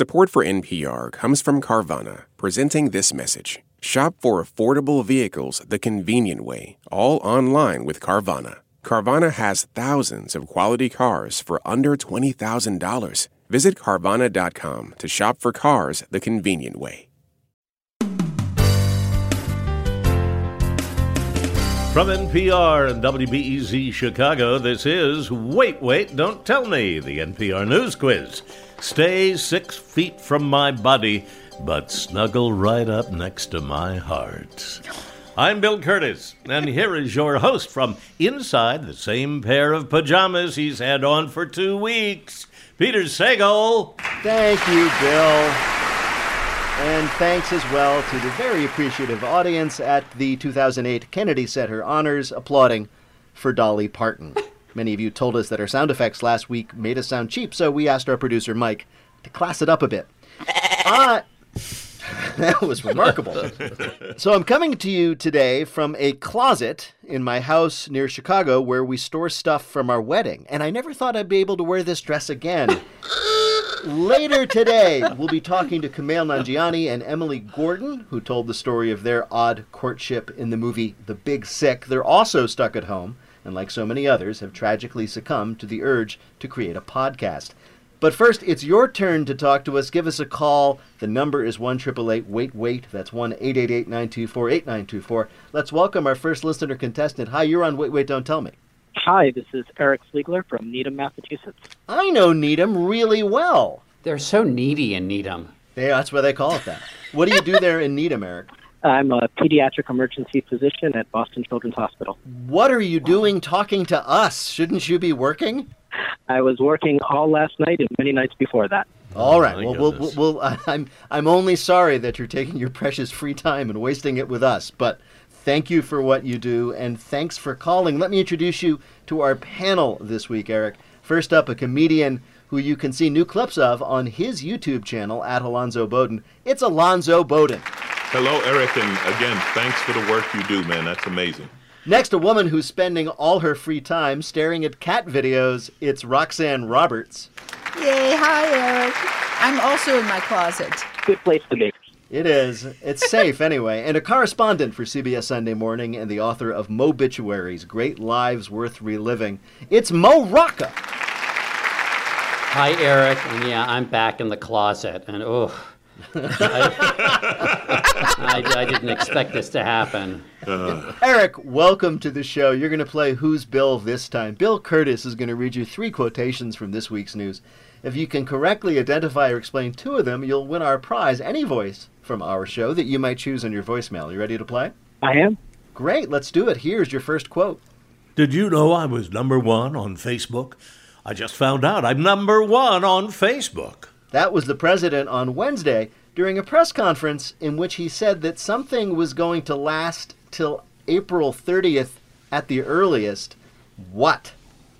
Support for NPR comes from Carvana, presenting this message. Shop for affordable vehicles the convenient way, all online with Carvana. Carvana has thousands of quality cars for under $20,000. Visit Carvana.com to shop for cars the convenient way. From NPR and WBEZ Chicago, this is Wait, Wait, Don't Tell Me, the NPR News Quiz. Stay six feet from my body, but snuggle right up next to my heart. I'm Bill Kurtis, and here is your host from inside the same pair of pajamas he's had on for two weeks, Peter Sagal. Thank you, Bill. And thanks as well to the very appreciative audience at the 2008 Kennedy Center Honors applauding for Dolly Parton. Many of you told us that our sound effects last week made us sound cheap, so we asked our producer Mike to class it up a bit. Uh, that was remarkable. so I'm coming to you today from a closet in my house near Chicago where we store stuff from our wedding, and I never thought I'd be able to wear this dress again. Later today, we'll be talking to Kumail Nanjiani and Emily Gordon, who told the story of their odd courtship in the movie The Big Sick. They're also stuck at home and like so many others, have tragically succumbed to the urge to create a podcast. But first, it's your turn to talk to us. Give us a call. The number is 1 Wait Wait. That's 1 888 924 8924. Let's welcome our first listener contestant. Hi, you're on Wait Wait Don't Tell Me. Hi, this is Eric Fliegler from Needham, Massachusetts. I know Needham really well. They're so needy in Needham. Yeah, that's why they call it that. What do you do there in Needham, Eric? I'm a pediatric emergency physician at Boston Children's Hospital. What are you doing talking to us? Shouldn't you be working? I was working all last night and many nights before that. All right. well, we'll, we'll, we'll, I'm, I'm only sorry that you're taking your precious free time and wasting it with us, but thank you for what you do, and thanks for calling. Let me introduce you to our panel this week, Eric. First up, a comedian who you can see new clips of on his YouTube channel at Alonzo Bodden. It's Alonzo Bodden. Hello, Eric, and again, thanks for the work you do, man. That's amazing. Next, a woman who's spending all her free time staring at cat videos. It's Roxanne Roberts. Yay, hi, Eric. I'm also in my closet. Good place to be. It is. It's safe anyway. And a correspondent for CBS Sunday Morning and the author of Mobituaries Great Lives Worth Reliving. It's Mo Rocca. Hi, Eric. And yeah, I'm back in the closet. And oh, I, I, I, didn't expect this to happen. Uh. Eric, welcome to the show. You're going to play Who's Bill this time. Bill Kurtis is going to read you three quotations from this week's news. If you can correctly identify or explain two of them, you'll win our prize, any voice from our show that you might choose on your voicemail. You ready to play? I am. Great, let's do it. Here's your first quote. Did you know I was number one on Facebook? I just found out I'm number one on Facebook. That was the president on Wednesday during a press conference in which he said that something was going to last till April 30th at the earliest. What?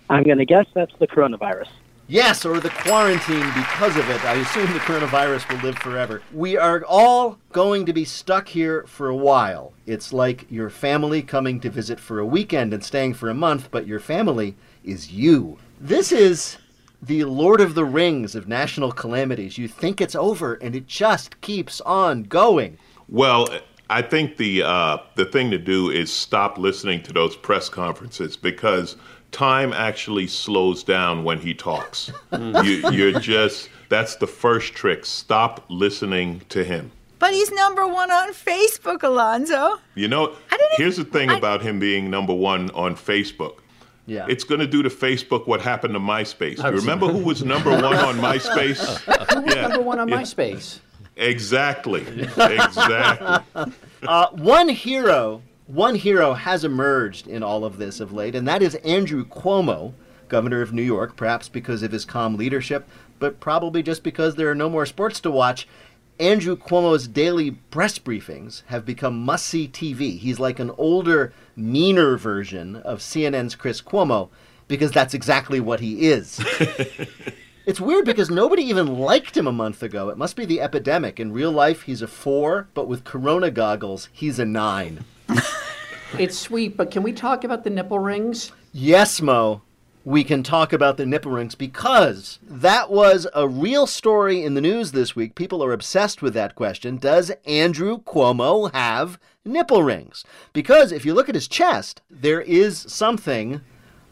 I'm going to guess that's the coronavirus. Yes, or the quarantine because of it. I assume the coronavirus will live forever. We are all going to be stuck here for a while. It's like your family coming to visit for a weekend and staying for a month, but your family is you. This is the Lord of the Rings of national calamities. You think it's over, and it just keeps on going. Well, I think the uh, the thing to do is stop listening to those press conferences because time actually slows down when he talks. you, you're just that's the first trick. Stop listening to him. But he's number one on Facebook, Alonzo. You know, here's the thing I, about him being number one on Facebook. Yeah. It's going to do to Facebook what happened to MySpace. You remember who was number one on MySpace? who was yeah. number one on yeah. MySpace? Exactly. Exactly. Uh, one hero, one hero has emerged in all of this of late, and that is Andrew Cuomo, governor of New York, perhaps because of his calm leadership, but probably just because there are no more sports to watch. Andrew Cuomo's daily press briefings have become must see TV. He's like an older, meaner version of CNN's Chris Cuomo because that's exactly what he is. it's weird because nobody even liked him a month ago. It must be the epidemic. In real life, he's a four, but with corona goggles, he's a nine. it's sweet, but can we talk about the nipple rings? Yes, Mo. We can talk about the nipple rings because that was a real story in the news this week. People are obsessed with that question. Does Andrew Cuomo have nipple rings? Because if you look at his chest, there is something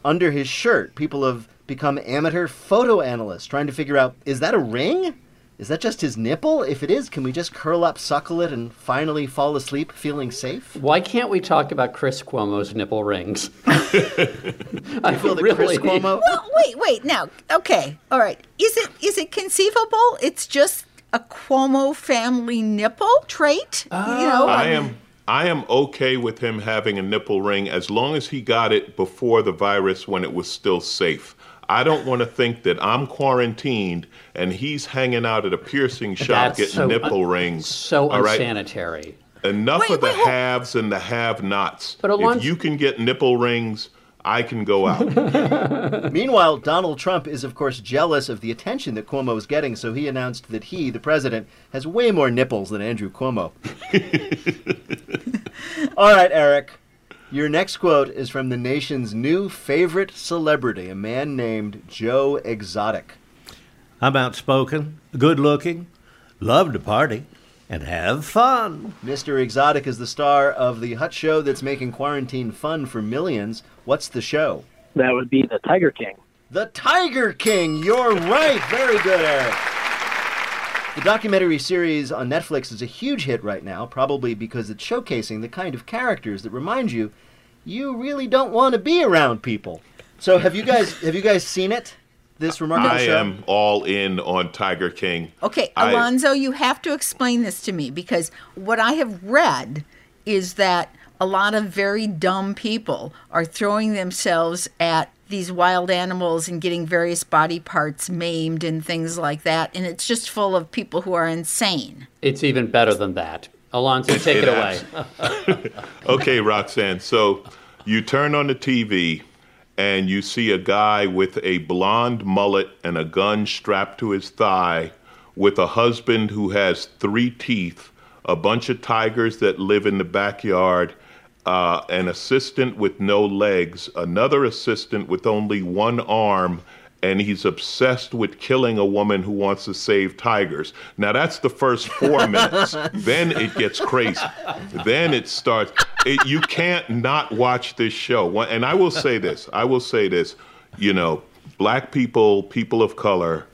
under his shirt. People have become amateur photo analysts trying to figure out is that a ring? Is that just his nipple? If it is, can we just curl up, suckle it, and finally fall asleep feeling safe? Why can't we talk about Chris Cuomo's nipple rings? I feel that Chris Cuomo. Well, wait, wait. Now, okay, all right. Is it is it conceivable? It's just a Cuomo family nipple trait. you know, I um, am I am okay with him having a nipple ring as long as he got it before the virus when it was still safe. I don't want to think that I'm quarantined and he's hanging out at a piercing shop That's getting so nipple un- rings. So all right? unsanitary. Enough Wait, of the wait, hold- haves and the have-nots. But Alonzo- if you can get nipple rings, I can go out. Meanwhile, Donald Trump is, of course, jealous of the attention that Cuomo is getting, so he announced that he, the president, has way more nipples than Andrew Cuomo. All right, Eric. Your next quote is from the nation's new favorite celebrity, a man named Joe Exotic. I'm outspoken, good looking, love to party, and have fun. Mr. Exotic is the star of the hut show that's making quarantine fun for millions. What's the show? That would be the Tiger King. The Tiger King. You're right. Very good, Eric. The documentary series on Netflix is a huge hit right now, probably because it's showcasing the kind of characters that remind you you really don't want to be around people. So, have you guys have you guys seen it? This remarkable I show. am all in on Tiger King. Okay, I- Alonzo, you have to explain this to me because what I have read is that a lot of very dumb people are throwing themselves at these wild animals and getting various body parts maimed and things like that. And it's just full of people who are insane. It's even better than that. Alonzo, take it, It away. Okay, Roxanne. So you turn on the TV and you see a guy with a blonde mullet and a gun strapped to his thigh with a husband who has three teeth, a bunch of tigers that live in the backyard, uh, an assistant with no legs, another assistant with only one arm, and he's obsessed with killing a woman who wants to save tigers. Now that's the first four minutes. then it gets crazy. Then it starts. It, you can't not watch this show. And I will say this. I will say this. You know, black people, people of color,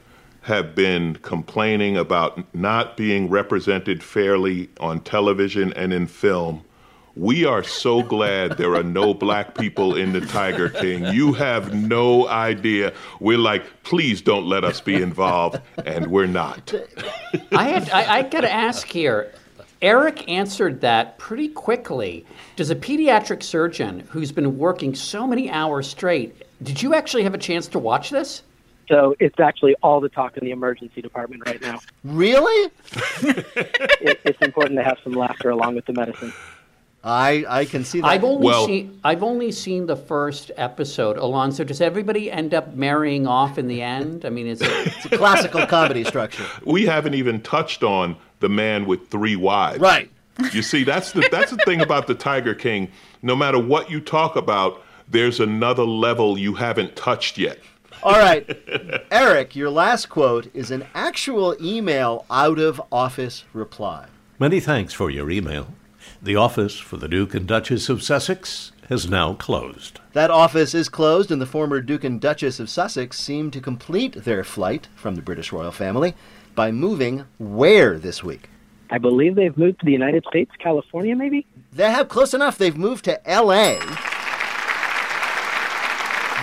have been complaining about not being represented fairly on television and in film. We are so glad there are no black people in the Tiger King. You have no idea. We're like, please don't let us be involved, and we're not. I had I, I got to ask here. Eric answered that pretty quickly. Does a pediatric surgeon who's been working so many hours straight, did you actually have a chance to watch this? So it's actually all the talk in the emergency department right now. Really? It, it's important to have some laughter along with the medicine. I I can see that. I've only Well- seen I've only seen the first episode. Alonzo, does everybody end up marrying off in the end? I mean, is it, it's a classical comedy structure. We haven't even touched on the man with three wives. Right. You see, that's the that's the thing about the Tiger King. No matter what you talk about, there's another level you haven't touched yet. All right. Eric, your last quote is an actual email out of office reply. Many thanks for your email. The office for the Duke and Duchess of Sussex has now closed. That office is closed, and the former Duke and Duchess of Sussex seem to complete their flight from the British royal family by moving where this week? I believe they've moved to the United States, California, maybe? They have close enough. They've moved to L.A.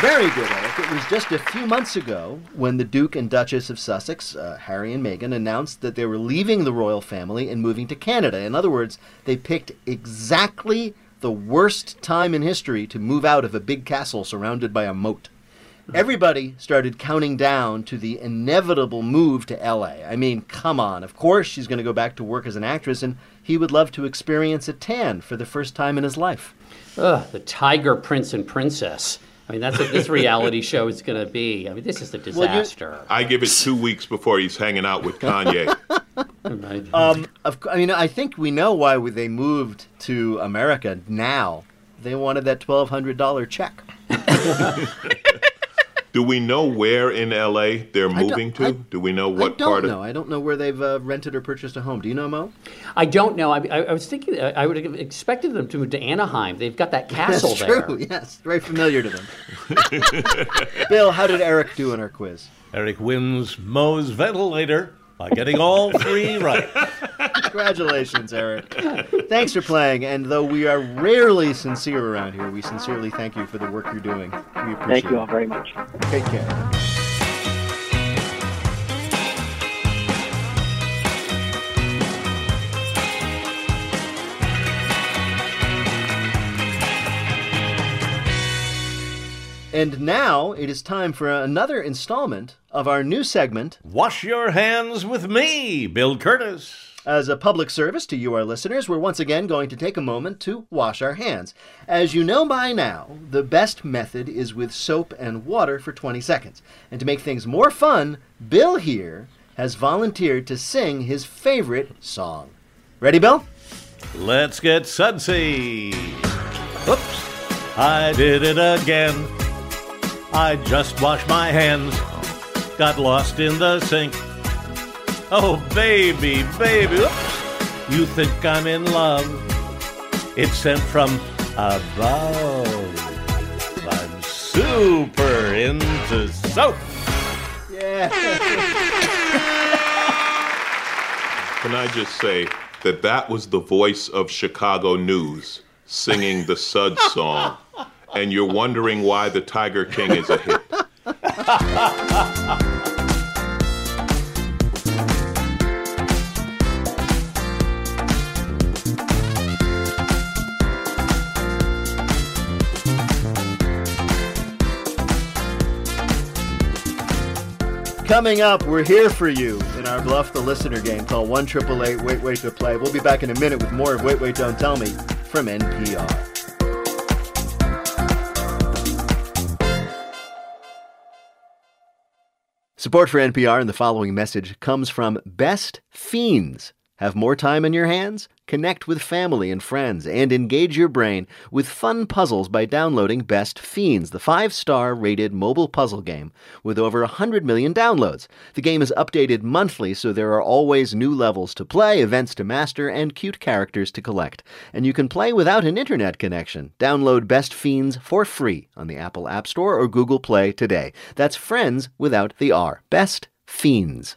Very good, Eric. It was just a few months ago when the Duke and Duchess of Sussex, uh, Harry and Meghan, announced that they were leaving the royal family and moving to Canada. In other words, they picked exactly the worst time in history to move out of a big castle surrounded by a moat. Everybody started counting down to the inevitable move to LA. I mean, come on. Of course, she's going to go back to work as an actress, and he would love to experience a tan for the first time in his life. ugh, the Tiger Prince and Princess? I mean, that's what this reality show is going to be. I mean, this is a disaster. I give it two weeks before he's hanging out with Kanye. Um, of, I mean, I think we know why they moved to America now. They wanted that $1,200 check. Do we know where in LA they're I moving to? I- Do we know what I don't part know. of I don't know where they've uh, rented or purchased a home. Do you know, Mo? I don't know. I, I, I was thinking. I I would have expected them to move to Anaheim. They've got that castle That's there. true. Yes, very familiar to them. Bill, how did Eric do in our quiz? Eric wins Mo's ventilator by getting all three right. Congratulations, Eric. Thanks for playing. And though we are rarely sincere around here, we sincerely thank you for the work you're doing. We appreciate it. Thank you all very much. Take care. And now it is time for another installment of our new segment Wash your hands with me, Bill Kurtis. As a public service to you, our listeners, we're once again going to take a moment to wash our hands. As you know by now, the best method is with soap and water for 20 seconds. And to make things more fun, Bill here has volunteered to sing his favorite song. Ready, Bill? Let's get sudsy. Oops, I did it again. I just washed my hands, got lost in the sink. Oh, baby, baby, oops, you think I'm in love. It's sent from above. I'm super into soap. Yeah. Can I just say that that was the voice of Chicago News singing the Suds song, and you're wondering why the Tiger King is a hit. Coming up, we're here for you in our Bluff the Listener game. Call 1 Wait Wait to play. We'll be back in a minute with more of Wait Wait Don't Tell Me from NPR. Support for NPR and the following message comes from Best Fiends. Have more time in your hands? Connect with family and friends and engage your brain with fun puzzles by downloading Best Fiends, the five star rated mobile puzzle game with over 100 million downloads. The game is updated monthly, so there are always new levels to play, events to master, and cute characters to collect. And you can play without an internet connection. Download Best Fiends for free on the Apple App Store or Google Play today. That's friends without the R. Best Fiends.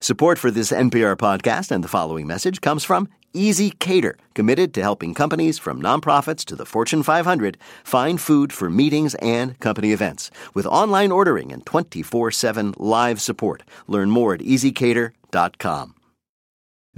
Support for this NPR podcast and the following message comes from ezCater, committed to helping companies from nonprofits to the Fortune 500 find food for meetings and company events. With online ordering and 24 7 live support. Learn more at ezcater.com.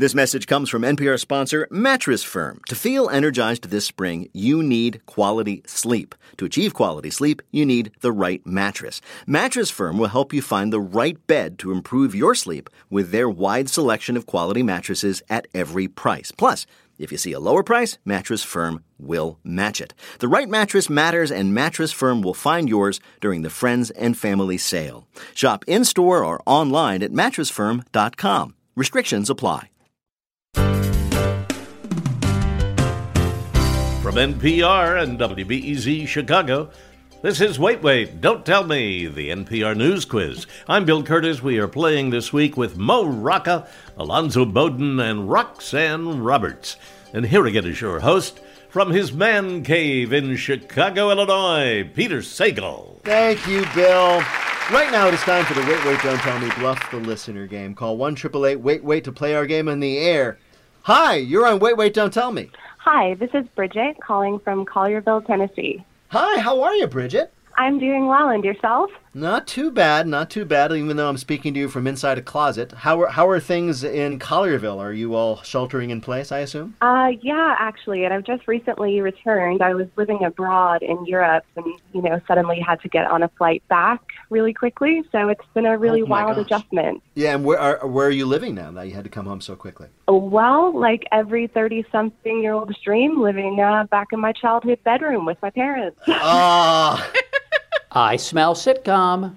This message comes from NPR sponsor Mattress Firm. To feel energized this spring, you need quality sleep. To achieve quality sleep, you need the right mattress. Mattress Firm will help you find the right bed to improve your sleep with their wide selection of quality mattresses at every price. Plus, if you see a lower price, Mattress Firm will match it. The right mattress matters, and Mattress Firm will find yours during the Friends and Family sale. Shop in store or online at mattressfirm.com. Restrictions apply. From NPR and WBEZ Chicago, this is Wait Wait, Don't Tell Me, the NPR News Quiz. I'm Bill Kurtis. We are playing this week with Mo Rocca, Alonzo Bodden, and Roxanne Roberts. And here again is your host from his man cave in Chicago, Illinois, Peter Sagal. Thank you, Bill. Right now it is time for the Wait Wait Don't Tell Me Bluff the Listener game. Call 1 888 Wait Wait to play our game in the air. Hi, you're on Wait Wait Don't Tell Me. Hi, this is Bridget calling from Collierville, Tennessee. Hi, how are you, Bridget? I'm doing well, and yourself? Not too bad, not too bad, even though I'm speaking to you from inside a closet. How are, how are things in Collierville? Are you all sheltering in place, I assume? Uh, yeah, actually, and I've just recently returned. I was living abroad in Europe and, you know, suddenly had to get on a flight back really quickly, so it's been a really Oh wild gosh. adjustment. Yeah, and where are, where are you living now that you had to come home so quickly? Well, like every 30 something year old's dream, living uh, back in my childhood bedroom with my parents. Ah, I smell sitcom.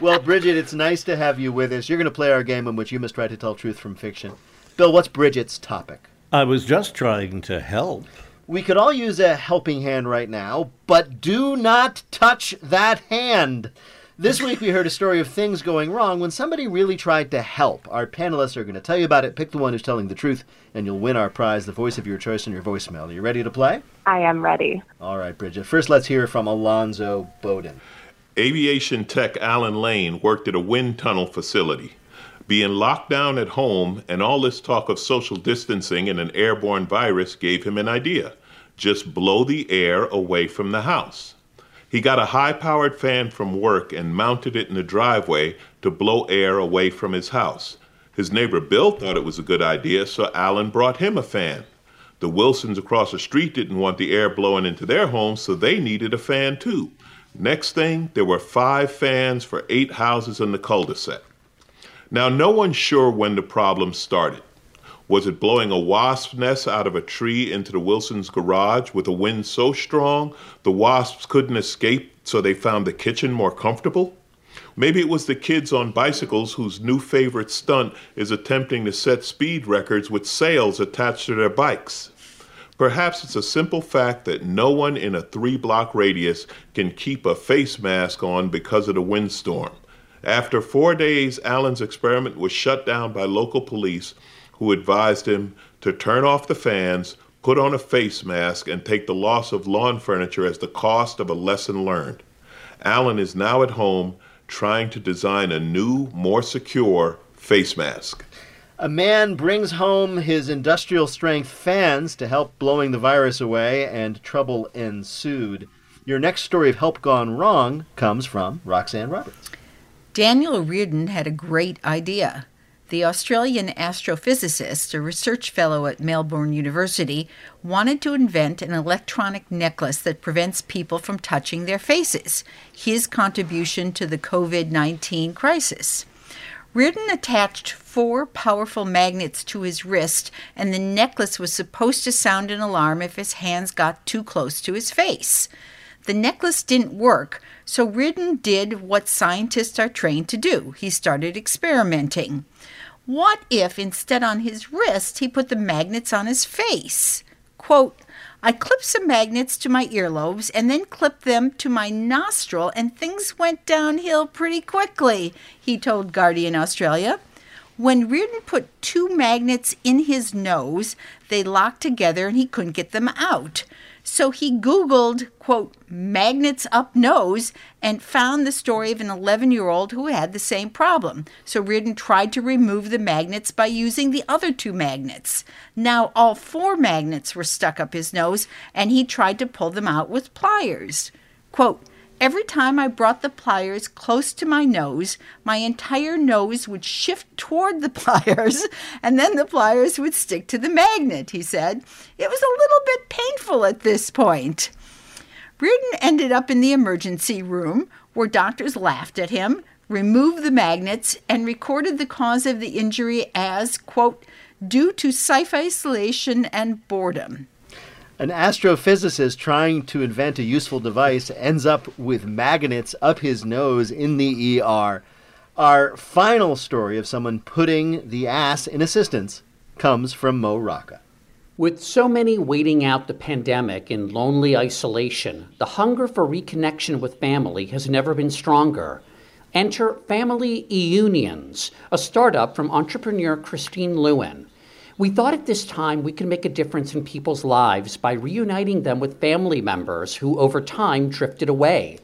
well, Bridget, it's nice to have you with us. You're going to play our game in which you must try to tell truth from fiction. Bill, what's Bridget's topic? I was just trying to help. We could all use a helping hand right now, but do not touch that hand. This week we heard a story of things going wrong when somebody really tried to help. Our panelists are going to tell you about it. Pick the one who's telling the truth, and you'll win our prize, the voice of your choice in your voicemail. Are you ready to play? I am ready. All right, Bridget. First, let's hear from Alonzo Bodden. Aviation tech Alan Lane worked at a wind tunnel facility. Being locked down at home and all this talk of social distancing and an airborne virus gave him an idea. Just blow the air away from the house. He got a high powered fan from work and mounted it in the driveway to blow air away from his house. His neighbor Bill thought it was a good idea, so Alan brought him a fan. The Wilsons across the street didn't want the air blowing into their home, so they needed a fan too. Next thing, there were five fans for eight houses in the cul de sac. Now, no one's sure when the problem started. Was it blowing a wasp nest out of a tree into the Wilsons' garage with a wind so strong the wasps couldn't escape, so they found the kitchen more comfortable? Maybe it was the kids on bicycles whose new favorite stunt is attempting to set speed records with sails attached to their bikes. Perhaps it's a simple fact that no one in a three block radius can keep a face mask on because of the windstorm. After four days, Alan's experiment was shut down by local police who advised him to turn off the fans, put on a face mask, and take the loss of lawn furniture as the cost of a lesson learned. Alan is now at home trying to design a new, more secure face mask. A man brings home his industrial strength fans to help blowing the virus away, and trouble ensued. Your next story of help gone wrong comes from Roxanne Roberts. Daniel Reardon had a great idea. The Australian astrophysicist, a research fellow at Melbourne University, wanted to invent an electronic necklace that prevents people from touching their faces, his contribution to the COVID 19 crisis. Reardon attached four powerful magnets to his wrist, and the necklace was supposed to sound an alarm if his hands got too close to his face. The necklace didn't work, so Reardon did what scientists are trained to do. He started experimenting. What if instead on his wrist he put the magnets on his face? Quote, I clipped some magnets to my earlobes and then clipped them to my nostril, and things went downhill pretty quickly, he told Guardian Australia. When Reardon put two magnets in his nose, they locked together and he couldn't get them out. So he Googled, quote, magnets up nose and found the story of an 11 year old who had the same problem. So Reardon tried to remove the magnets by using the other two magnets. Now all four magnets were stuck up his nose and he tried to pull them out with pliers. Quote, Every time I brought the pliers close to my nose, my entire nose would shift toward the pliers, and then the pliers would stick to the magnet, he said. It was a little bit painful at this point. Reardon ended up in the emergency room where doctors laughed at him, removed the magnets, and recorded the cause of the injury as, quote, due to self isolation and boredom. An astrophysicist trying to invent a useful device ends up with magnets up his nose in the ER. Our final story of someone putting the ass in assistance comes from Mo Rocca. With so many waiting out the pandemic in lonely isolation, the hunger for reconnection with family has never been stronger. Enter Family E-Unions, a startup from entrepreneur Christine Lewin. We thought at this time we could make a difference in people's lives by reuniting them with family members who over time drifted away.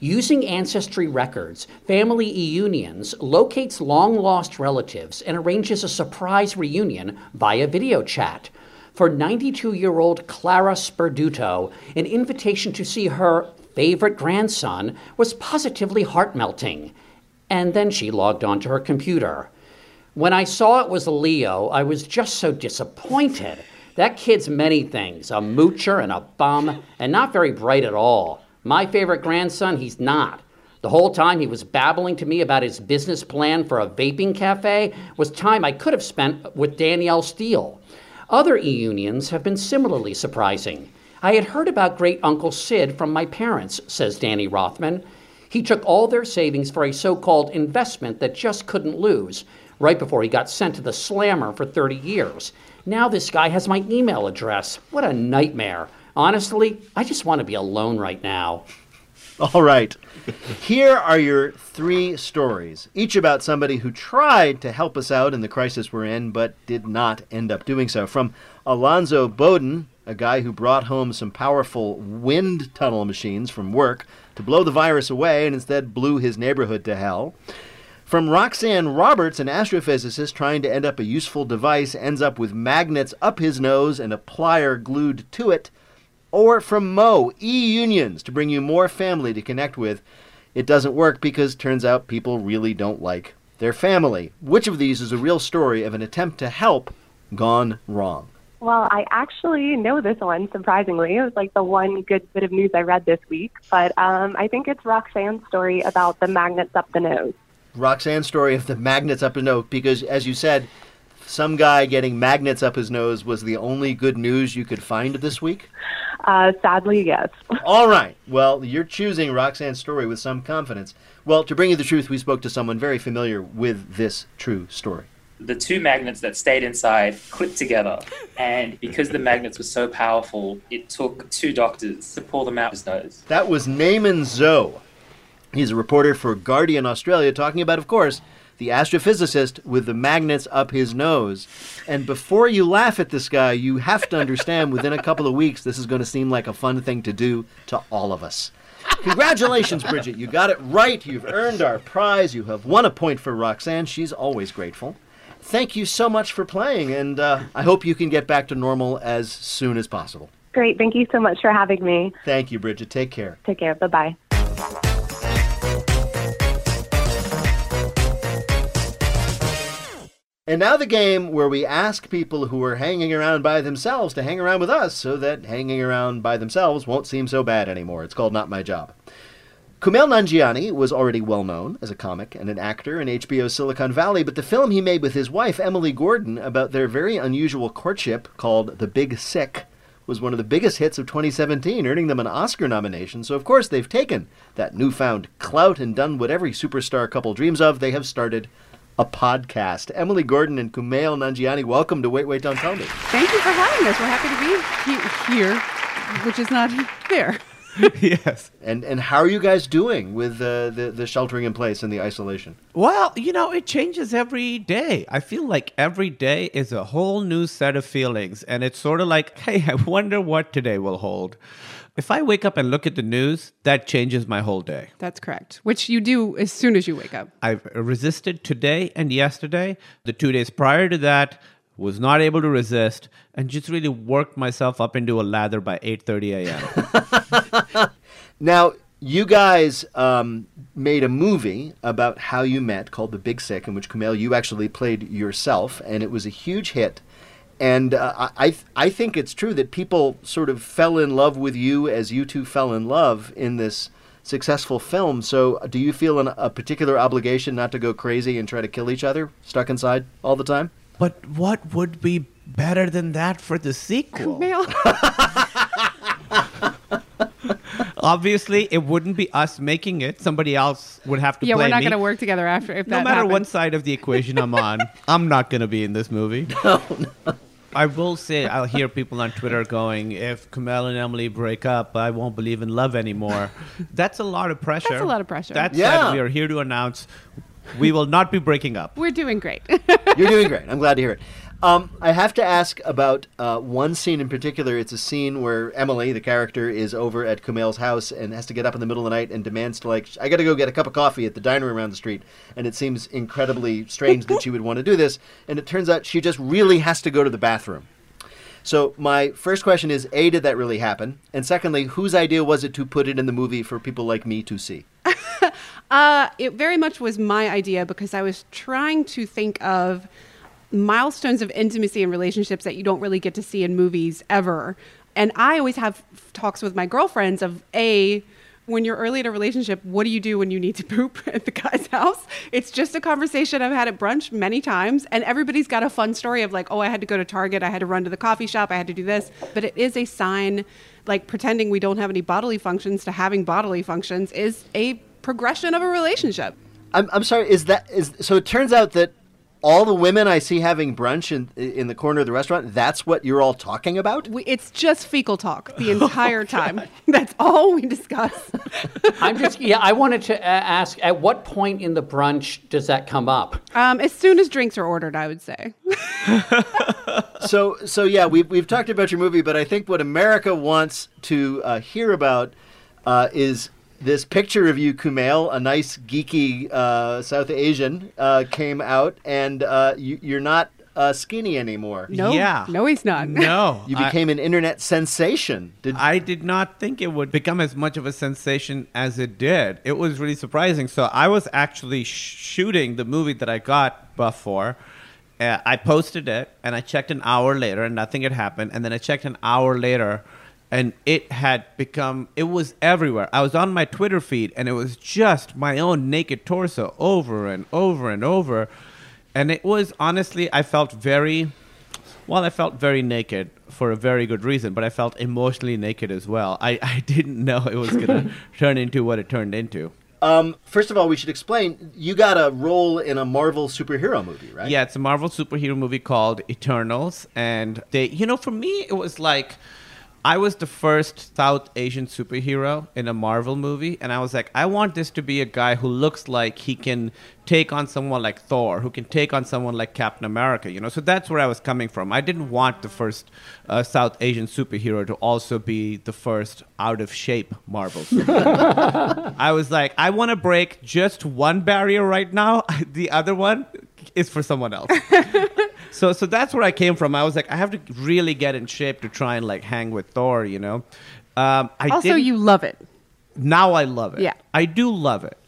Using ancestry records, Family E-Unions locates long lost relatives and arranges a surprise reunion via video chat. For 92 year old Clara Sperduto, an invitation to see her favorite grandson was positively heart melting. And then she logged onto her computer. When I saw it was Leo, I was just so disappointed. That kid's many things a moocher and a bum, and not very bright at all. My favorite grandson, he's not. The whole time he was babbling to me about his business plan for a vaping cafe was time I could have spent with Danielle Steel. Other e unions have been similarly surprising. I had heard about great Uncle Sid from my parents, says Danny Rothman. He took all their savings for a so called investment that just couldn't lose, right before he got sent to the slammer for 30 years. Now this guy has my email address. What a nightmare. Honestly, I just want to be alone right now. All right. Here are your three stories, each about somebody who tried to help us out in the crisis we're in, but did not end up doing so. From Alonzo Bodden, a guy who brought home some powerful wind tunnel machines from work to blow the virus away and instead blew his neighborhood to hell. From Roxanne Roberts, an astrophysicist trying to end up a useful device, ends up with magnets up his nose and a plier glued to it. Or from Mo, e unions to bring you more family to connect with. It doesn't work because turns out people really don't like their family. Which of these is a real story of an attempt to help gone wrong? Well, I actually know this one, surprisingly. It was like the one good bit of news I read this week. But um, I think it's Roxanne's story about the magnets up the nose. Roxanne's story of the magnets up his nose, because as you said, some guy getting magnets up his nose was the only good news you could find this week? Uh, sadly, yes. All right. Well, you're choosing Roxanne's story with some confidence. Well, to bring you the truth, we spoke to someone very familiar with this true story. The two magnets that stayed inside clicked together, and because the magnets were so powerful, it took two doctors to pull them out of his nose. That was Naaman Zhou. He's a reporter for Guardian Australia, talking about, of course, the astrophysicist with the magnets up his nose. And before you laugh at this guy, you have to understand within a couple of weeks, this is going to seem like a fun thing to do to all of us. Congratulations, Bridget. You got it right. You've earned our prize. You have won a point for Roxanne. She's always grateful. Thank you so much for playing, and uh, I hope you can get back to normal as soon as possible. Great. Thank you so much for having me. Thank you, Bridget. Take care. Take care. Bye bye. And now the game where we ask people who are hanging around by themselves to hang around with us so that hanging around by themselves won't seem so bad anymore. It's called Not My Job. Kumail Nanjiani was already well known as a comic and an actor in HBO's Silicon Valley, but the film he made with his wife, Emily Gordon, about their very unusual courtship called The Big Sick was one of the biggest hits of 2017, earning them an Oscar nomination. So, of course, they've taken that newfound clout and done what every superstar couple dreams of. They have started a podcast. Emily Gordon and Kumail Nanjiani, welcome to Wait, Wait, Don't Tell Me. Thank you for having us. We're happy to be he- here, which is not there. yes. And and how are you guys doing with uh, the the sheltering in place and the isolation? Well, you know, it changes every day. I feel like every day is a whole new set of feelings, and it's sort of like, hey, I wonder what today will hold. If I wake up and look at the news, that changes my whole day. That's correct. Which you do as soon as you wake up. I've resisted today and yesterday. The two days prior to that, was not able to resist and just really worked myself up into a lather by 8.30 a.m now you guys um, made a movie about how you met called the big sick in which kumail you actually played yourself and it was a huge hit and uh, I, I think it's true that people sort of fell in love with you as you two fell in love in this successful film. So, do you feel an, a particular obligation not to go crazy and try to kill each other, stuck inside all the time? But what would be better than that for the sequel? Obviously, it wouldn't be us making it. Somebody else would have to yeah, play we're not me. going to work together after if no that matter happens. what side of the equation I'm on, I'm not going to be in this movie. No, no. I will say I'll hear people on Twitter going, "If Kumail and Emily break up, I won't believe in love anymore." That's a lot of pressure. That's a lot of pressure. That Yeah. said, we are here to announce we will not be breaking up. We're doing great. You're doing great. I'm glad to hear it. Um, I have to ask about uh, one scene in particular. It's a scene where Emily, the character, is over at Kumail's house and has to get up in the middle of the night and demands to like, I got to go get a cup of coffee at the diner around the street. And it seems incredibly strange that she would want to do this. And it turns out she just really has to go to the bathroom. So my first question is: A, did that really happen? And secondly, whose idea was it to put it in the movie for people like me to see? Uh, it very much was my idea because I was trying to think of milestones of intimacy and relationships that you don't really get to see in movies ever. And I always have talks with my girlfriends of A, when you're early in a relationship, what do you do when you need to poop at the guy's house? It's just a conversation I've had at brunch many times, and everybody's got a fun story of like, oh, I had to go to Target, I had to run to the coffee shop, I had to do this. But it is a sign, like pretending we don't have any bodily functions to having bodily functions is a progression of a relationship. I'm, I'm sorry. Is that is so? It turns out that all the women I see having brunch in in the corner of the restaurant, that's what you're all talking about. We, it's just fecal talk the entire time. That's all we discuss. I'm just, yeah, I wanted to uh, ask at what point in the brunch does that come up? Um, as soon as drinks are ordered, I would say. so so yeah, we've we've talked about your movie, but I think what America wants to uh, hear about uh, is this picture of you, Kumail, a nice geeky uh, South Asian, uh, came out, and uh, you, you're not uh, skinny anymore. No, Yeah. no, he's not. No. You I- became an internet sensation. Did I did not think it would become as much of a sensation as it did. It was really surprising. So I was actually shooting the movie that I got buff for. Uh, I posted it and I checked an hour later and nothing had happened. And then I checked an hour later and it had become, it was everywhere. I was on my Twitter feed and it was just my own naked torso over and over and over. And it was honestly, I felt very well, I felt very naked for a very good reason, but I felt emotionally naked as well. I, I didn't know it was going to turn into what it turned into. um, first of all, we should explain. You got a role in a Marvel superhero movie, right? Yeah, it's a Marvel superhero movie called Eternals. And they, you know, for me, it was like I was the first South Asian superhero in a Marvel movie. And I was like, I want this to be a guy who looks like he can take on someone like Thor, who can take on someone like Captain America, you know? So that's where I was coming from. I didn't want the first uh, South Asian superhero to also be the first out of shape Marvel superhero. I was like, I want to break just one barrier right now. The other one is for someone else. so so that's where I came from. I was like, I have to really get in shape to try and like hang with Thor, you know. Um, I also, you love it. now I love it. Yeah. I do love it.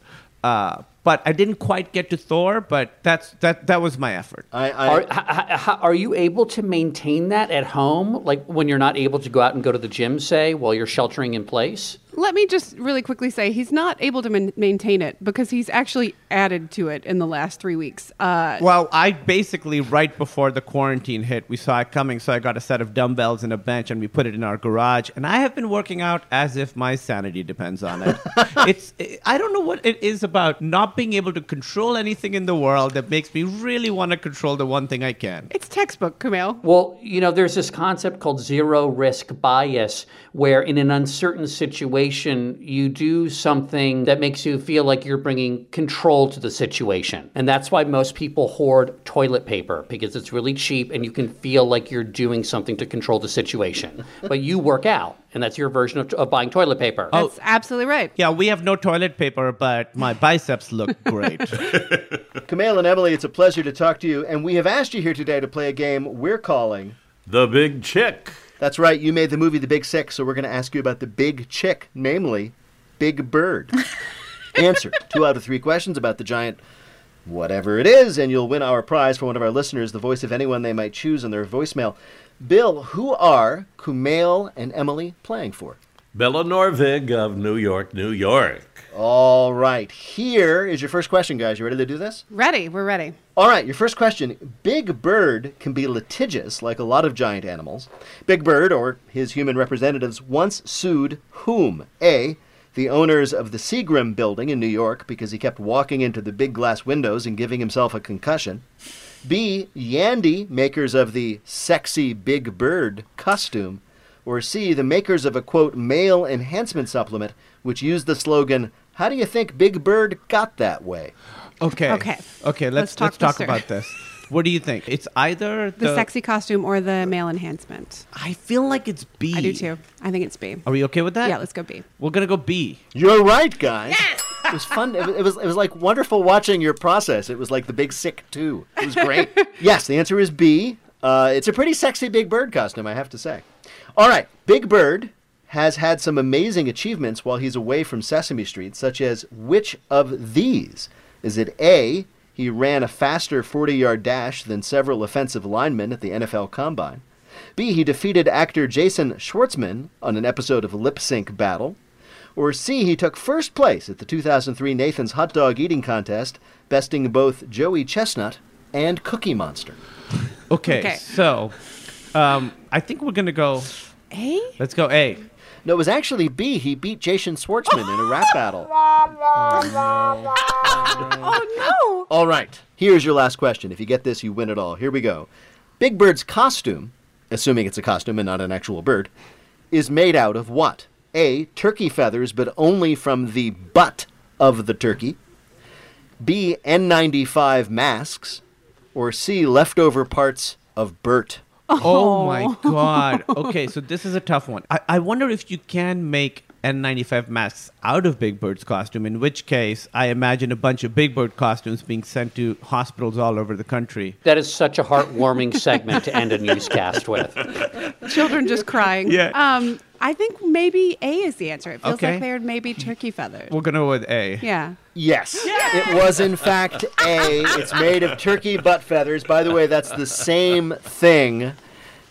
Uh, but I didn't quite get to Thor. But that's that that was my effort. I, I Are, h- h- h- are you able to maintain that at home? Like when you're not able to go out and go to the gym, say, while you're sheltering in place? Let me just really quickly say he's not able to man- maintain it because he's actually added to it in the last three weeks. Uh, Well, I basically right before the quarantine hit, we saw it coming, so I got a set of dumbbells and a bench, and we put it in our garage. And I have been working out as if my sanity depends on it. it's I don't know what it is about not being able to control anything in the world that makes me really want to control the one thing I can. it's textbook, Kumail. Well, you know, there's this concept called zero risk bias, where in an uncertain situation, you do something that makes you feel like you're bringing control to the situation. And that's why most people hoard toilet paper, because it's really cheap and you can feel like you're doing something to control the situation. but you work out, and that's your version of, of buying toilet paper. Oh, That's absolutely right. Yeah, we have no toilet paper, but my biceps look great. Kumail and Emily, it's a pleasure to talk to you, and we have asked you here today to play a game we're calling. The Big Chick. That's right, you made the movie The Big Sick, so we're going to ask you about the big chick, namely Big Bird. Answer two out of three questions about the giant whatever it is, and you'll win our prize for one of our listeners, the voice of anyone they might choose on their voicemail. Bill, who are Kumail and Emily playing for? Bella Norvig of New York, New York. All right, here is your first question, guys. You ready to do this? Ready? We're ready. All right, your first question. Big Bird can be litigious, like a lot of giant animals. Big Bird, or his human representatives, once sued whom? A. The owners of the Seagram building in New York because he kept walking into the big glass windows and giving himself a concussion. B. Yandy, makers of the sexy Big Bird costume. Or C. The makers of a quote male enhancement supplement which used the slogan, How do you think Big Bird got that way? Okay. Okay. Okay. Let's Let's let's talk talk, this about this. What do you think? It's either The, the, sexy costume or the male enhancement. I feel like it's B. I do too. I think it's B. Are we okay with that? Yeah, let's go B. We're gonna go B. You're right, guys. Yes! It was fun. It was, it was it was like wonderful watching your process. It was like the big sick too. It was great. yes, the answer is B. Uh, it's a pretty sexy Big Bird costume, I have to say. All right, Big Bird has had some amazing achievements while he's away from Sesame Street, such as which of these? Is it A, he ran a faster 40 yard dash than several offensive linemen at the NFL Combine? B, he defeated actor Jason Schwartzman on an episode of Lip Sync Battle? Or C, he took first place at the 2003 Nathan's Hot Dog Eating Contest, besting both Joey Chestnut and Cookie Monster? Okay, Okay. so um, I think we're gonna go. A? Let's go A. No, it was actually B. He beat Jason Schwartzman in a rap battle. Oh no! oh, no. All right, here's your last question. If you get this, you win it all. Here we go. Big Bird's costume, assuming it's a costume and not an actual bird, is made out of what? A. Turkey feathers, but only from the butt of the turkey. B. N95 masks. Or C. Leftover parts of Bert. Oh my god. Okay, so this is a tough one. I, I wonder if you can make N95 masks out of Big Bird's costume, in which case I imagine a bunch of Big Bird costumes being sent to hospitals all over the country. That is such a heartwarming segment to end a newscast with. Children just crying. Yeah. Um, I think maybe A is the answer. It feels Okay. like they're maybe turkey feathers. We're gonna go with A. Yeah. Yes, it was in fact A. It's made of turkey butt feathers. By the way, that's the same thing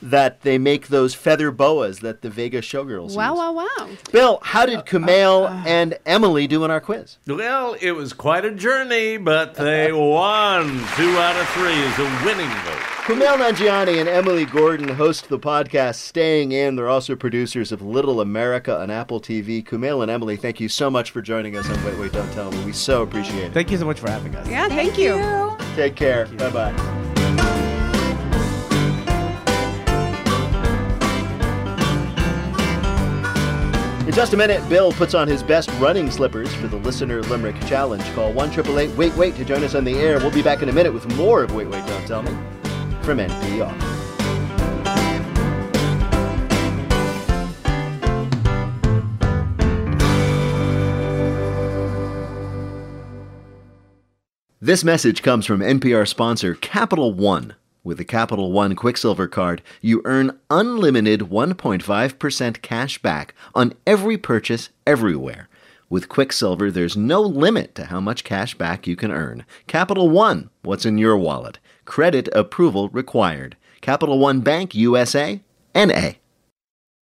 that they make those feather boas that the Vegas showgirls Wow, use. wow, wow. Bill, how did uh, Kumail uh, uh. and Emily do in our quiz? Well, it was quite a journey, but they won. Two out of three is a winning vote. Kumail Nanjiani and Emily Gordon host the podcast Staying In. They're also producers of Little America on Apple TV. Kumail and Emily, thank you so much for joining us on Wait, Wait, Don't Tell Me. We so appreciate it. Thank you so much for having us. Yeah, thank, you. Take care. Bye bye. In just a minute, Bill puts on his best running slippers for the Listener Limerick Challenge. Call 1 888 Wait Wait to join us on the air. We'll be back in a minute with more of Wait Wait Don't Tell Me from NPR. This message comes from NPR sponsor Capital One. With the Capital One Quicksilver card, you earn unlimited 1.5% cash back on every purchase everywhere. With Quicksilver, there's no limit to how much cash back you can earn. Capital One, what's in your wallet? Credit approval required. Capital One Bank USA, NA.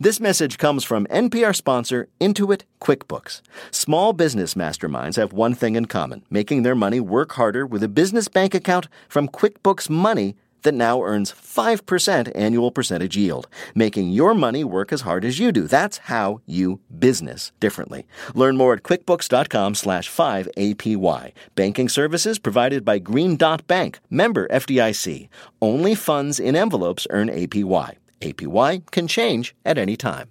This message comes from NPR sponsor Intuit QuickBooks. Small business masterminds have one thing in common making their money work harder with a business bank account from QuickBooks Money that now earns 5% annual percentage yield, making your money work as hard as you do. That's how you business differently. Learn more at quickbooks.com slash 5APY. Banking services provided by Green Dot Bank, member FDIC. Only funds in envelopes earn APY. APY can change at any time.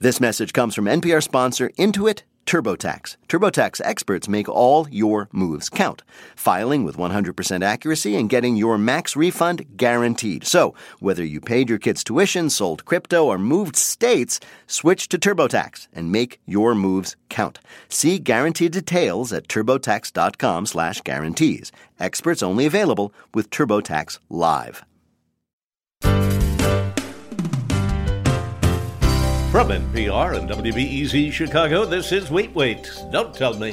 This message comes from NPR sponsor Intuit TurboTax. TurboTax experts make all your moves count, filing with 100% accuracy and getting your max refund guaranteed. So, whether you paid your kids' tuition, sold crypto, or moved states, switch to TurboTax and make your moves count. See guaranteed details at turbotax.com/guarantees. Experts only available with TurboTax Live. From NPR and WBEZ Chicago, this is Wait Wait, Don't Tell Me,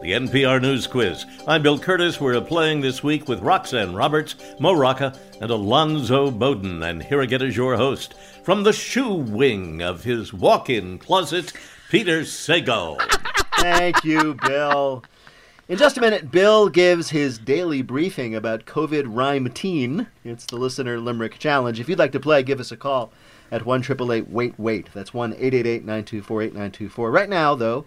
the NPR News Quiz. I'm Bill Kurtis. We're playing this week with Roxanne Roberts, Mo Rocca, and Alonzo Bodden. And here again is your host from the shoe wing of his walk in closet, Peter Sagal. Thank you, Bill. In just a minute, Bill gives his daily briefing about COVID rhyme teen. It's the Listener Limerick Challenge. If you'd like to play, give us a call at 1 Wait Wait. That's 1 888 924 8924. Right now, though,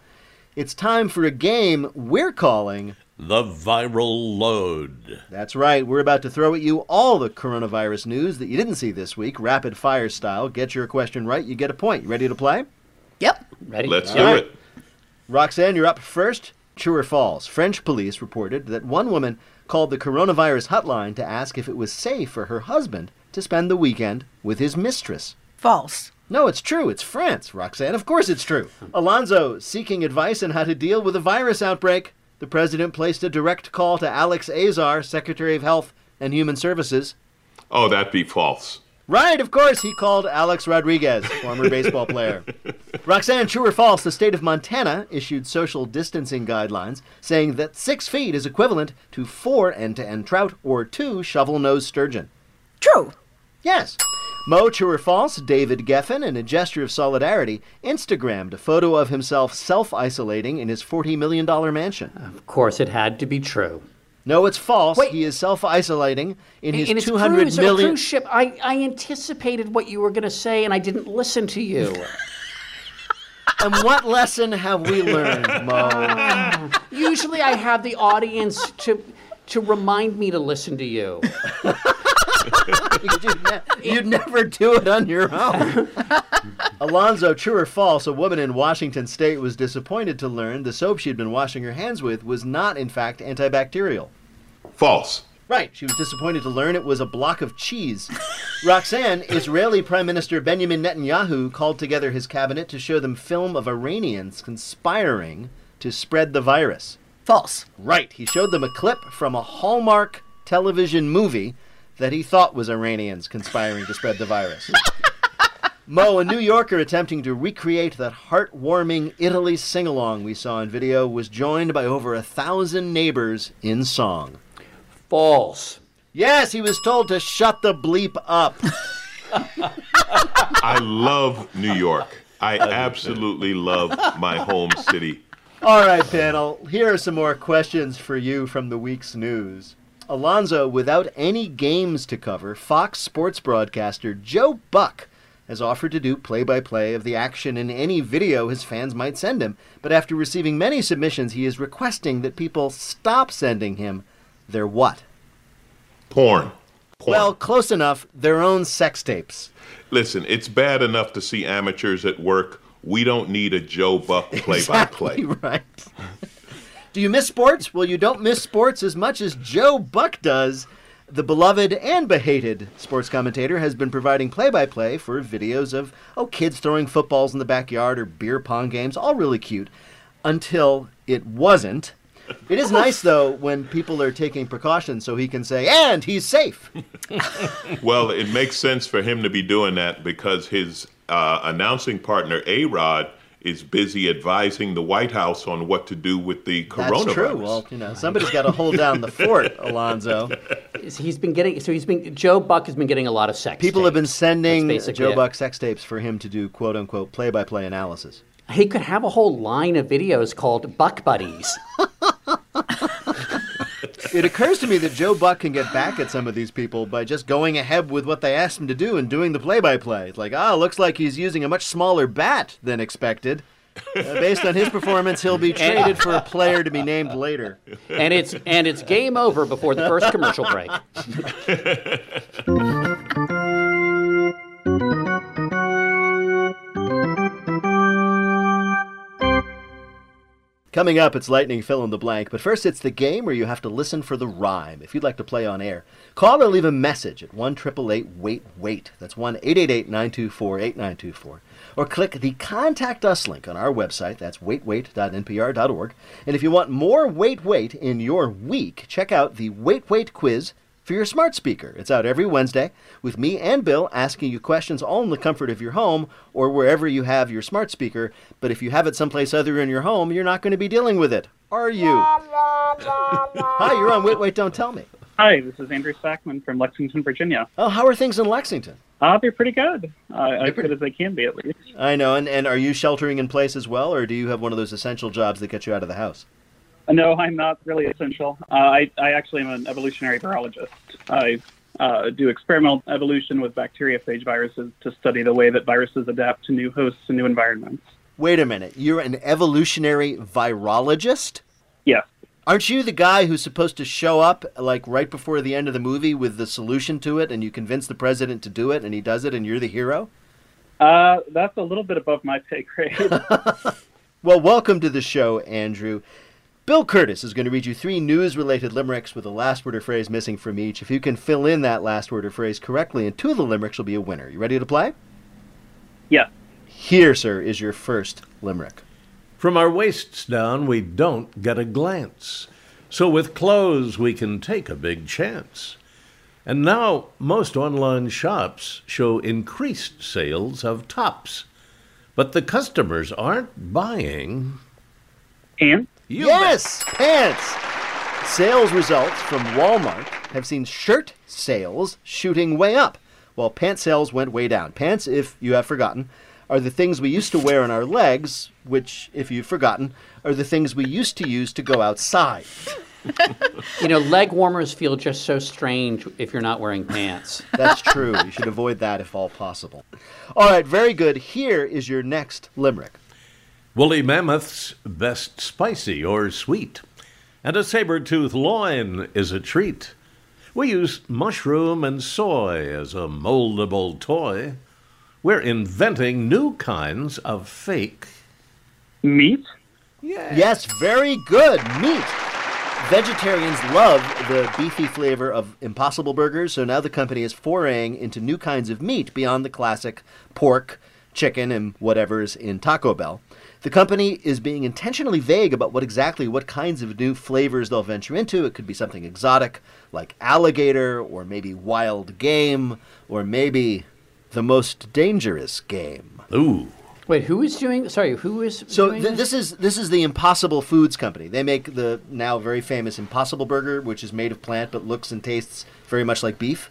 it's time for a game we're calling The Viral Load. That's right. We're about to throw at you all the coronavirus news that you didn't see this week, rapid fire style. Get your question right, you get a point. You ready to play? Yep. Ready? Let's All do right. it. Roxanne, you're up first. True or false? French police reported that one woman called the coronavirus hotline to ask if it was safe for her husband to spend the weekend with his mistress. False. No, it's true. It's France, Roxanne. Of course it's true. Alonzo, seeking advice on how to deal with a virus outbreak. The president placed a direct call to Alex Azar, Secretary of Health and Human Services. Oh, that'd be false. Right, of course, he called Alex Rodriguez, former baseball player. Roxanne, true or false, the state of Montana issued social distancing guidelines saying that six feet is equivalent to four end to end trout or two shovel nosed sturgeon. True. Yes. Mo, true or false, David Geffen, in a gesture of solidarity, Instagrammed a photo of himself self isolating in his $40 million mansion. Of course, it had to be true. No, it's false. He is self isolating in his And it's two hundred cruise, million. Cruise ship. I, I anticipated what you were going to say, and I didn't listen to you. And what lesson have we learned, Mo? Usually, I have the audience to to remind me to listen to you. you'd, ne- you'd never do it on your own. Alonzo, true or false, a woman in Washington state was disappointed to learn the soap she'd been washing her hands with was not, in fact, antibacterial. False. Right, she was disappointed to learn it was a block of cheese. Roxanne, Israeli Prime Minister Benjamin Netanyahu called together his cabinet to show them film of Iranians conspiring to spread the virus. False. Right, he showed them a clip from a Hallmark television movie that he thought was Iranians conspiring to spread the virus. Mo, a New Yorker attempting to recreate that heartwarming Italy sing along we saw in video, was joined by over a thousand neighbors in song. False. Yes, he was told to shut the bleep up. I love New York. I absolutely love my home city. All right, panel, here are some more questions for you from the week's news. Alonzo, without any games to cover, Fox sports broadcaster Joe Buck has offered to do play by play of the action in any video his fans might send him. But after receiving many submissions, he is requesting that people stop sending him their what? Porn. Porn. Well, close enough, their own sex tapes. Listen, it's bad enough to see amateurs at work. We don't need a Joe Buck play by play. Right. Do you miss sports? Well, you don't miss sports as much as Joe Buck does. The beloved and behated sports commentator has been providing play by play for videos of, oh, kids throwing footballs in the backyard or beer pong games, all really cute, until it wasn't. It is nice, though, when people are taking precautions so he can say, and he's safe. Well, it makes sense for him to be doing that because his uh, announcing partner, A Rod, is busy advising the White House on what to do with the coronavirus. That's true. Well, you know, somebody's got to hold down the fort, Alonzo. He's been getting so he's been Joe Buck has been getting a lot of sex. People have been sending Joe it. Buck sex tapes for him to do quote unquote play by play analysis. He could have a whole line of videos called Buck Buddies. It occurs to me that Joe Buck can get back at some of these people by just going ahead with what they asked him to do and doing the play by play. It's like, ah, looks like he's using a much smaller bat than expected. Uh, based on his performance, he'll be traded for a player to be named later. and it's and it's game over before the first commercial break. Coming up, it's Lightning Fill in the Blank, but first it's the game where you have to listen for the rhyme. If you'd like to play on air, call or leave a message at 1 Wait Wait. That's 1 888 924 8924. Or click the Contact Us link on our website. That's waitwait.npr.org. And if you want more Wait Wait in your week, check out the Wait Wait quiz for your smart speaker. It's out every Wednesday with me and Bill asking you questions all in the comfort of your home or wherever you have your smart speaker. But if you have it someplace other in your home, you're not going to be dealing with it, are you? Hi, you're on Wait, Wait, Don't Tell Me. Hi, this is Andrew Sackman from Lexington, Virginia. Oh, how are things in Lexington? Uh, they're pretty good. Uh, as good as they can be, at least. I know, and, and are you sheltering in place as well, or do you have one of those essential jobs that get you out of the house? No, I'm not really essential. Uh, I, I actually am an evolutionary virologist. I uh, do experimental evolution with bacteriophage viruses to study the way that viruses adapt to new hosts and new environments. Wait a minute, you're an evolutionary virologist? Yes. Aren't you the guy who's supposed to show up like right before the end of the movie with the solution to it and you convince the president to do it and he does it and you're the hero? Uh, that's a little bit above my pay grade. Well, welcome to the show, Andrew. Bill Kurtis is going to read you three news related limericks with a last word or phrase missing from each. If you can fill in that last word or phrase correctly, and two of the limericks will be a winner. You ready to play? Yeah. Here, sir, is your first limerick. From our waists down, we don't get a glance. So with clothes, we can take a big chance. And now, most online shops show increased sales of tops. But the customers aren't buying. And? You yes, pants. Sales results from Walmart have seen shirt sales shooting way up, while pant sales went way down. Pants, if you have forgotten, are the things we used to wear on our legs, which, if you've forgotten, are the things we used to use to go outside. You know, leg warmers feel just so strange if you're not wearing pants. That's true. You should avoid that if all possible. All right, very good. Here is your next limerick. Woolly mammoth's best spicy or sweet, and a saber-tooth loin is a treat. We use mushroom and soy as a moldable toy. We're inventing new kinds of fake Meat? Yes, very good. Meat. Vegetarians love the beefy flavor of Impossible Burgers, so now the company is foraying into new kinds of meat beyond the classic pork, chicken, and whatever's in Taco Bell. The company is being intentionally vague about what exactly what kinds of new flavors they'll venture into. It could be something exotic like alligator, or maybe wild game, or maybe the most dangerous game. Ooh. Wait, who is doing? Sorry, who is So doing th- this is this is the Impossible Foods Company. They make the now very famous Impossible Burger, which is made of plant but looks and tastes very much like beef.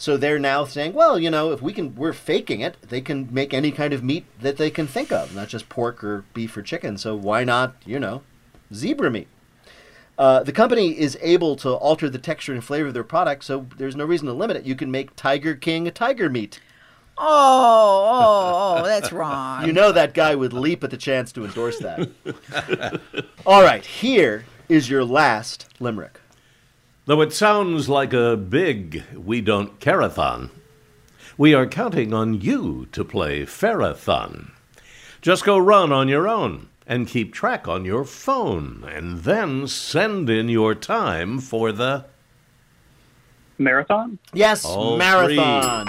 So they're now saying, well, you know, if we can, we're faking it. They can make any kind of meat that they can think of, not just pork or beef or chicken. So why not, you know, zebra meat? Uh, the company is able to alter the texture and flavor of their product, so there's no reason to limit it. You can make Tiger King a tiger meat. Oh, oh, oh, that's wrong. You know that guy would leap at the chance to endorse that. All right, here is your last limerick. Though it sounds like a big we don't carathon, we are counting on you to play Farathon. Just go run on your own and keep track on your phone, and then send in your time for the Marathon? Yes, All marathon.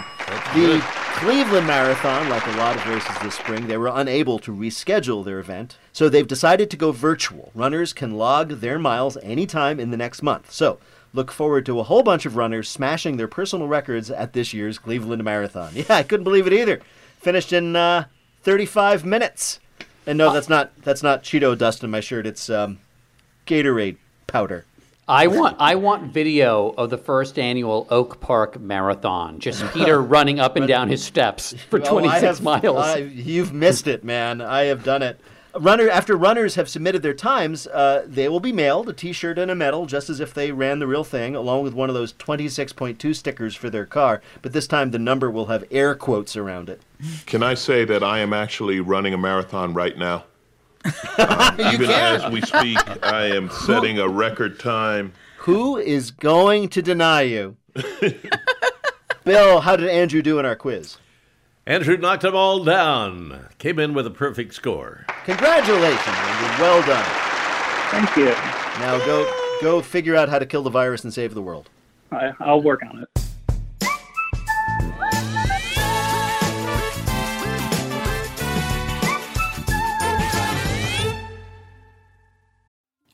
The. Cleveland Marathon, like a lot of races this spring, they were unable to reschedule their event, so they've decided to go virtual. Runners can log their miles anytime in the next month. So look forward to a whole bunch of runners smashing their personal records at this year's Cleveland Marathon. Yeah, I couldn't believe it either. Finished in uh, 35 minutes. And no, that's not that's not Cheeto dust in my shirt. It's um, Gatorade powder. I want I want video of the first annual Oak Park Marathon. Just Peter running up and down his steps for Oh, I 26 have- miles. I- you've missed it, man. I have done it. Runner after runners have submitted their times, uh, they will be mailed a T-shirt and a medal, just as if they ran the real thing, along with one of those 26.2 stickers for their car. But this time, the number will have air quotes around it. Can I say that I am actually running a marathon right now? Um, even can. as we speak, I am setting a record time. Who is going to deny you? Bill, how did Andrew do in our quiz? Andrew knocked them all down. Came in with a perfect score. Congratulations, Andrew. Well done. Thank you. Now go go figure out how to kill the virus and save the world. I, I'll work on it.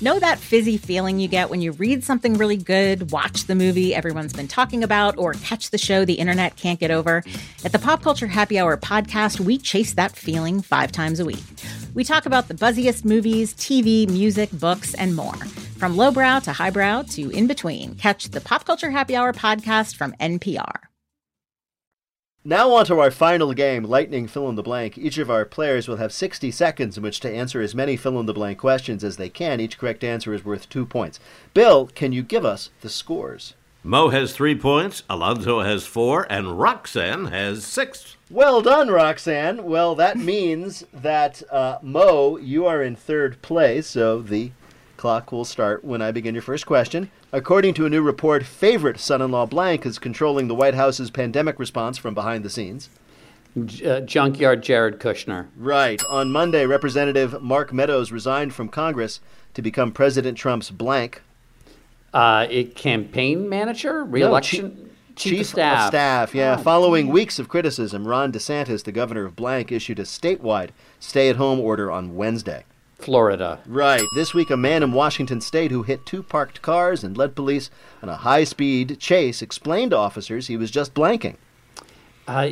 Know that fizzy feeling you get when you read something really good, watch the movie everyone's been talking about, or catch the show the internet can't get over? At the Pop Culture Happy Hour podcast, we chase that feeling five times a week. We talk about the buzziest movies, TV, music, books, and more. From lowbrow to highbrow to in between, catch the Pop Culture Happy Hour podcast from NPR. Now on to our final game, Lightning Fill in the Blank. Each of our players will have 60 seconds in which to answer as many fill in the blank questions as they can. Each correct answer is worth two points. Bill, can you give us the scores? Mo has three points, Alonzo has four, and Roxanne has six. Well done, Roxanne. Well, that means that uh, Mo, you are in third place, so the clock will start when I begin your first question. According to a new report, favorite son in law blank is controlling the White House's pandemic response from behind the scenes. J- uh, junkyard Jared Kushner. Right. On Monday, Representative Mark Meadows resigned from Congress to become President Trump's blank. Uh, it campaign manager, reelection, chief, of staff. staff, yeah. Oh, Following weeks of criticism, Ron DeSantis, the governor of blank, issued a statewide stay-at-home order on Wednesday. Florida. Right. This week, a man in Washington state who hit two parked cars and led police on a high speed chase explained to officers he was just blanking. Uh,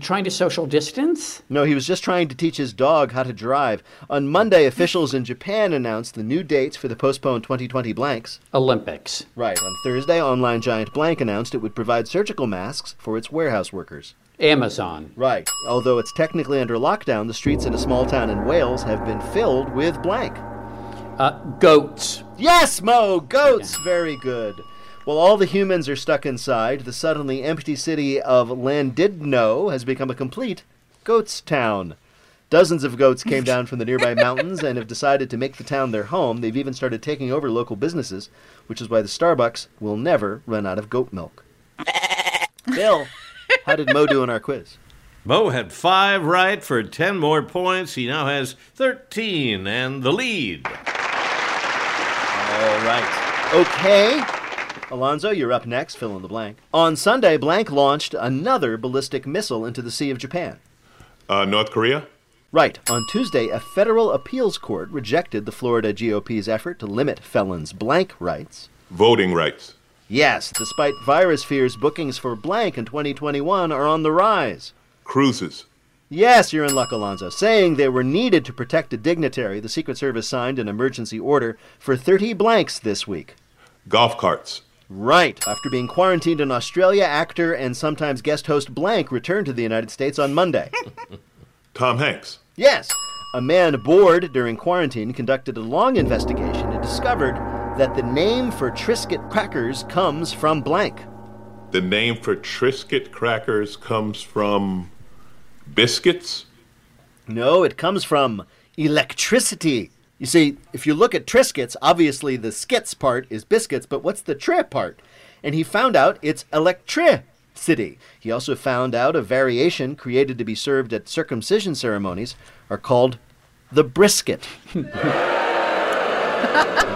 trying to social distance? No, he was just trying to teach his dog how to drive. On Monday, officials in Japan announced the new dates for the postponed 2020 blanks. Olympics. Right. On Thursday, online giant Blank announced it would provide surgical masks for its warehouse workers. Amazon. Right. Although it's technically under lockdown, the streets in a small town in Wales have been filled with blank. Uh, goats. Yes, Mo! Goats! Very good. While all the humans are stuck inside, the suddenly empty city of Llandudno has become a complete goats town. Dozens of goats came down from the nearby mountains and have decided to make the town their home. They've even started taking over local businesses, which is why the Starbucks will never run out of goat milk. Bill, how did Mo do in our quiz? Mo had five right for 10 more points. He now has 13 and the lead. All right. Okay. Alonzo, you're up next. Fill in the blank. On Sunday, Blank launched another ballistic missile into the Sea of Japan. Uh, North Korea? Right. On Tuesday, a federal appeals court rejected the Florida GOP's effort to limit felons' blank rights. Voting rights. Yes, despite virus fears, bookings for blank in 2021 are on the rise. Cruises. Yes, you're in luck, Alonzo. Saying they were needed to protect a dignitary, the Secret Service signed an emergency order for 30 blanks this week. Golf carts. Right. After being quarantined in Australia, actor and sometimes guest host Blank returned to the United States on Monday. Tom Hanks. Yes. A man bored during quarantine conducted a long investigation and discovered that the name for Triscuit crackers comes from blank. The name for Triscuit crackers comes from biscuits? No, it comes from electricity. You see, if you look at Triscuits, obviously the skits part is biscuits, but what's the tri part? And he found out it's electricity. He also found out a variation created to be served at circumcision ceremonies are called the brisket.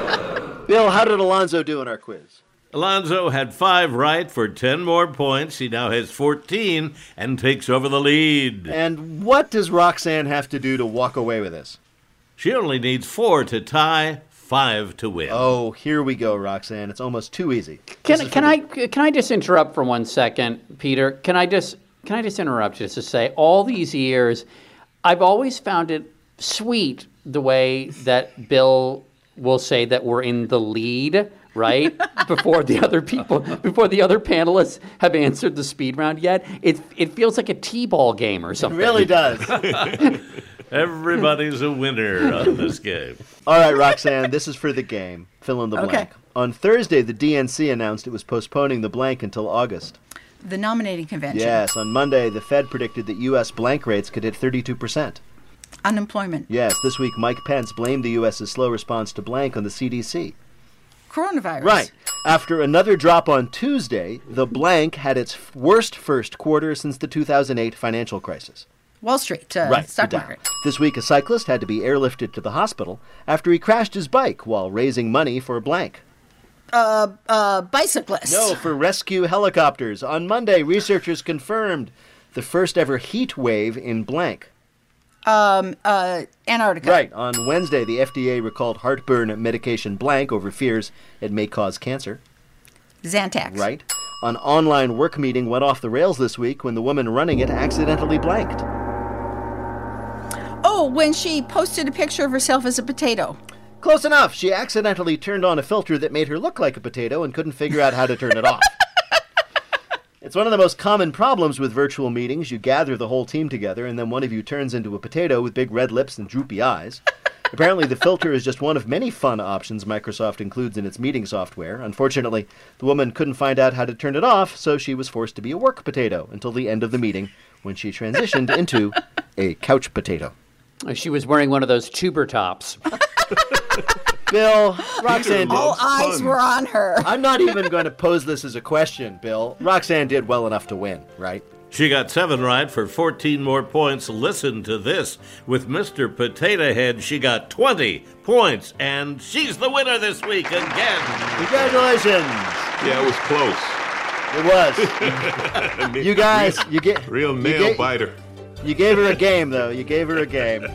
Bill, how did Alonzo do in our quiz? Alonzo had five right for 10 more points. He now has 14 and takes over the lead. And what does Roxanne have to do to walk away with this? She only needs four to tie, five to win. Oh, here we go, Roxanne. It's almost too easy. Can, can I can I just interrupt for one second, Peter? Can I just can I just interrupt just to say all these years, I've always found it sweet the way that Bill will say that we're in the lead, right? before the other people, before the other panelists have answered the speed round yet. It it feels like a T-ball game or something. It really does. Everybody's a winner on this game. All right, Roxanne, this is for the game. Fill in the Okay. blank. On Thursday, the DNC announced it was postponing the blank until August. The nominating convention. Yes, on Monday, the Fed predicted that U.S. blank rates could hit 32%. Unemployment. Yes, this week, Mike Pence blamed the U.S.'s slow response to blank on the CDC. Coronavirus. Right. After another drop on Tuesday, the blank had its worst first quarter since the 2008 financial crisis. Wall Street. Uh, right, Stock market. This week, a cyclist had to be airlifted to the hospital after he crashed his bike while raising money for blank. Uh, uh, bicyclist. No, for rescue helicopters. On Monday, researchers confirmed the first ever heat wave in blank. Um, uh, Antarctica. Right. On Wednesday, the FDA recalled heartburn medication blank over fears it may cause cancer. Zantac. Right. An online work meeting went off the rails this week when the woman running it accidentally blanked. Oh, when she posted a picture of herself as a potato. Close enough. She accidentally turned on a filter that made her look like a potato and couldn't figure out how to turn it off. It's one of the most common problems with virtual meetings. You gather the whole team together, and then one of you turns into a potato with big red lips and droopy eyes. Apparently, the filter is just one of many fun options Microsoft includes in its meeting software. Unfortunately, the woman couldn't find out how to turn it off, so she was forced to be a work potato until the end of the meeting when she transitioned into a couch potato. She was wearing one of those tuber tops. Bill, Roxanne. All eyes were on her. I'm not even going to pose this as a question, Bill. Roxanne did well enough to win, right? She got seven right for 14 more points. Listen to this. With Mr. Potato Head, she got 20 points, and she's the winner this week again. Congratulations. Yeah, it was close. It was. you guys, you get Real you nail biter. You gave her a game, though. You gave her a game.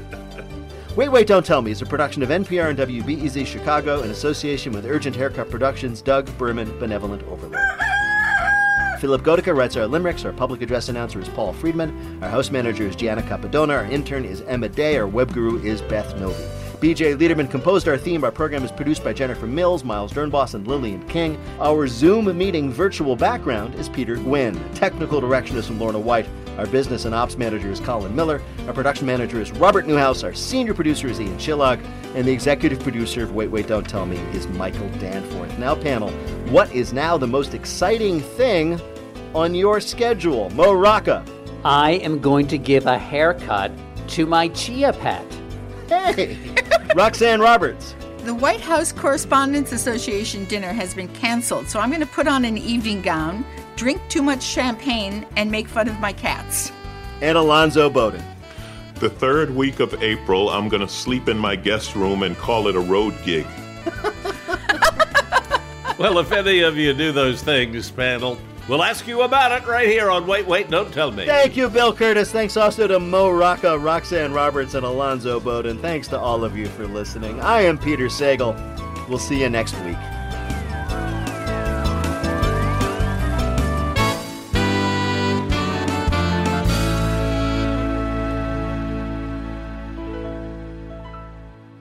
Wait, Wait, Don't Tell Me is a production of NPR and WBEZ Chicago in association with Urgent Haircut Productions, Doug Berman, Benevolent Overlord. Philipp Goedicke writes our limericks. Our public address announcer is Paul Friedman. Our house manager is Gianna Capadona. Our intern is Emma Day. Our web guru is Beth Novey. BJ Leiderman composed our theme. Our program is produced by Jennifer Mills, Miles Doornbos, and Lillian King. Our Zoom meeting virtual background is Peter Gwynn. Technical direction is from Lorna White. Our business and ops manager is Colin Miller. Our production manager is Robert Newhouse. Our senior producer is Ian Chillag. And the executive producer of Wait, Wait, Don't Tell Me is Michael Danforth. Now, panel, what is now the most exciting thing on your schedule? Mo Rocca. I am going to give a haircut to my chia pet. Hey! Roxanne Roberts. The White House Correspondents Association dinner has been canceled, so I'm going to put on an evening gown, drink too much champagne, and make fun of my cats. And Alonzo Bodden. The third week of April, I'm going to sleep in my guest room and call it a road gig. Well, if any of you do those things, panel, we'll ask you about it right here on Wait, Wait, Don't Tell Me. Thank you, Bill Kurtis. Thanks also to Mo Rocca, Roxanne Roberts, and Alonzo Bodden. Thanks to all of you for listening. I am Peter Sagal. We'll see you next week.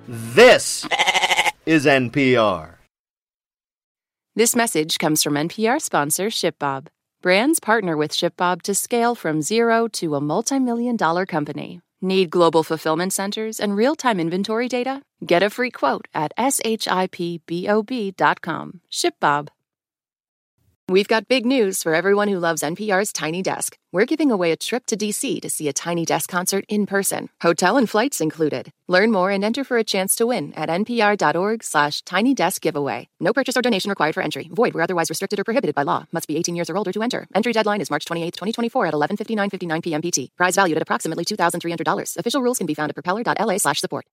This is NPR. This message comes from NPR sponsor ShipBob. Brands partner with ShipBob to scale from zero to a multi-million dollar company. Need global fulfillment centers and real-time inventory data? Get a free quote at shipbob.com. ShipBob. We've got big news for everyone who loves NPR's Tiny Desk. We're giving away a trip to DC to see a Tiny Desk concert in person. Hotel and flights included. Learn more and enter for a chance to win at npr.org slash tiny desk giveaway. No purchase or donation required for entry. Void where otherwise restricted or prohibited by law. Must be 18 years or older to enter. Entry deadline is March 28, 2024 at 11.59.59 p.m. PT. Prize valued at approximately $2,300. Official rules can be found at propeller.la slash support.